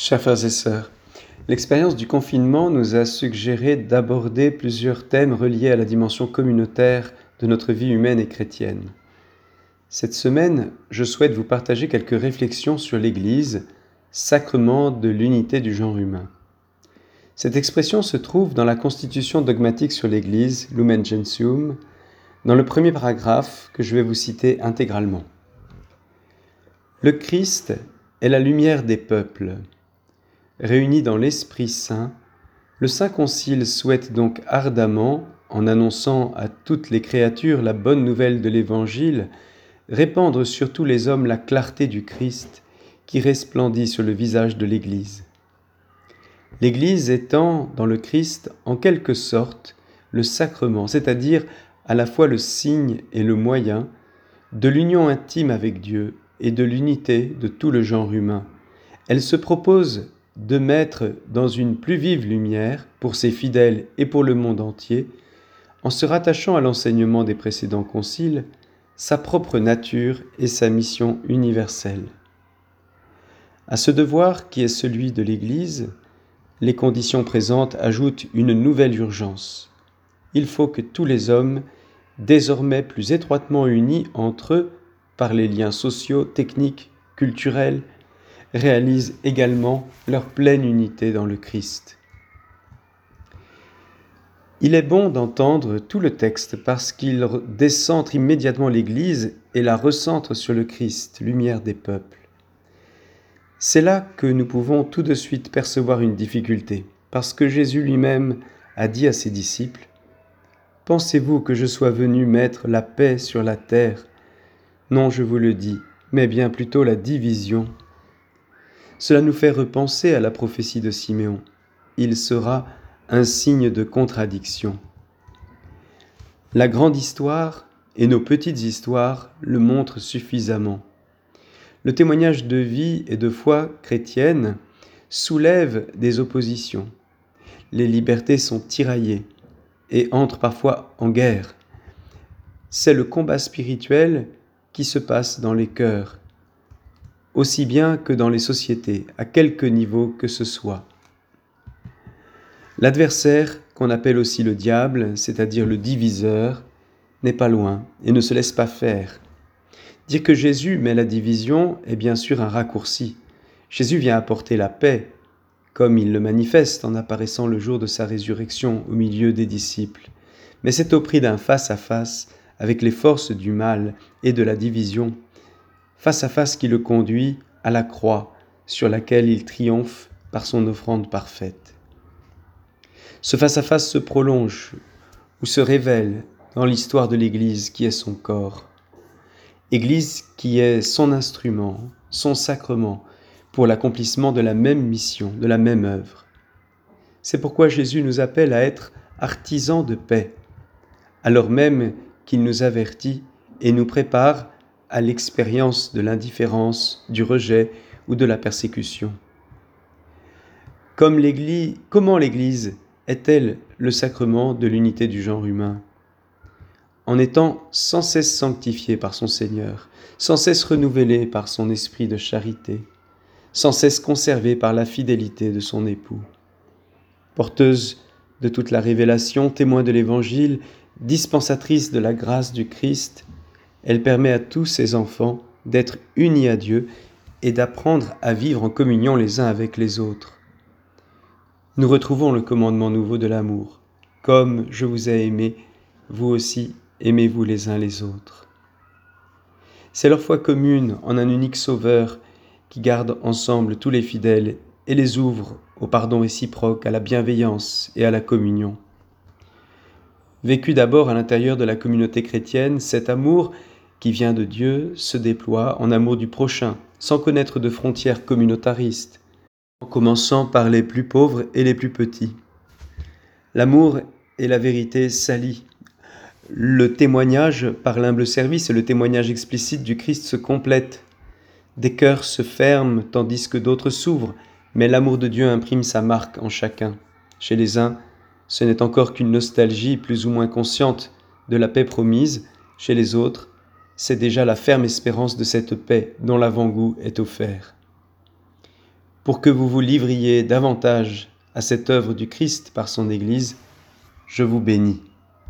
Chers frères et sœurs, l'expérience du confinement nous a suggéré d'aborder plusieurs thèmes reliés à la dimension communautaire de notre vie humaine et chrétienne. Cette semaine, je souhaite vous partager quelques réflexions sur l'Église, sacrement de l'unité du genre humain. Cette expression se trouve dans la constitution dogmatique sur l'Église, Lumen Gentium, dans le premier paragraphe que je vais vous citer intégralement. Le Christ est la lumière des peuples réunis dans l'Esprit Saint, le Saint Concile souhaite donc ardemment, en annonçant à toutes les créatures la bonne nouvelle de l'Évangile, répandre sur tous les hommes la clarté du Christ qui resplendit sur le visage de l'Église. L'Église étant dans le Christ en quelque sorte le sacrement, c'est-à-dire à la fois le signe et le moyen de l'union intime avec Dieu et de l'unité de tout le genre humain. Elle se propose de mettre dans une plus vive lumière, pour ses fidèles et pour le monde entier, en se rattachant à l'enseignement des précédents conciles, sa propre nature et sa mission universelle. À ce devoir qui est celui de l'Église, les conditions présentes ajoutent une nouvelle urgence. Il faut que tous les hommes, désormais plus étroitement unis entre eux par les liens sociaux, techniques, culturels, réalisent également leur pleine unité dans le Christ. Il est bon d'entendre tout le texte parce qu'il décentre immédiatement l'Église et la recentre sur le Christ, lumière des peuples. C'est là que nous pouvons tout de suite percevoir une difficulté, parce que Jésus lui-même a dit à ses disciples, Pensez-vous que je sois venu mettre la paix sur la terre? Non, je vous le dis, mais bien plutôt la division. Cela nous fait repenser à la prophétie de Siméon. Il sera un signe de contradiction. La grande histoire et nos petites histoires le montrent suffisamment. Le témoignage de vie et de foi chrétienne soulève des oppositions. Les libertés sont tiraillées et entrent parfois en guerre. C'est le combat spirituel qui se passe dans les cœurs aussi bien que dans les sociétés, à quelque niveau que ce soit. L'adversaire, qu'on appelle aussi le diable, c'est-à-dire le diviseur, n'est pas loin et ne se laisse pas faire. Dire que Jésus met la division est bien sûr un raccourci. Jésus vient apporter la paix, comme il le manifeste en apparaissant le jour de sa résurrection au milieu des disciples. Mais c'est au prix d'un face-à-face avec les forces du mal et de la division face à face qui le conduit à la croix sur laquelle il triomphe par son offrande parfaite. Ce face-à-face se prolonge ou se révèle dans l'histoire de l'Église qui est son corps. Église qui est son instrument, son sacrement pour l'accomplissement de la même mission, de la même œuvre. C'est pourquoi Jésus nous appelle à être artisans de paix, alors même qu'il nous avertit et nous prépare à l'expérience de l'indifférence, du rejet ou de la persécution. Comment l'Église est-elle le sacrement de l'unité du genre humain? En étant sans cesse sanctifiée par son Seigneur, sans cesse renouvelée par son esprit de charité, sans cesse conservée par la fidélité de son époux. Porteuse de toute la révélation, témoin de l'Évangile, dispensatrice de la grâce du Christ, elle permet à tous ses enfants d'être unis à Dieu et d'apprendre à vivre en communion les uns avec les autres. Nous retrouvons le commandement nouveau de l'amour. Comme je vous ai aimé, vous aussi aimez-vous les uns les autres. C'est leur foi commune en un unique Sauveur qui garde ensemble tous les fidèles et les ouvre au pardon réciproque, à la bienveillance et à la communion. Vécu d'abord à l'intérieur de la communauté chrétienne, cet amour qui vient de Dieu se déploie en amour du prochain, sans connaître de frontières communautaristes, en commençant par les plus pauvres et les plus petits. L'amour et la vérité s'allient. Le témoignage par l'humble service et le témoignage explicite du Christ se complètent. Des cœurs se ferment tandis que d'autres s'ouvrent, mais l'amour de Dieu imprime sa marque en chacun. Chez les uns, ce n'est encore qu'une nostalgie plus ou moins consciente de la paix promise, chez les autres, c'est déjà la ferme espérance de cette paix dont l'avant-goût est offert. pour que vous vous livriez davantage à cette œuvre du Christ par son Église, je vous bénis.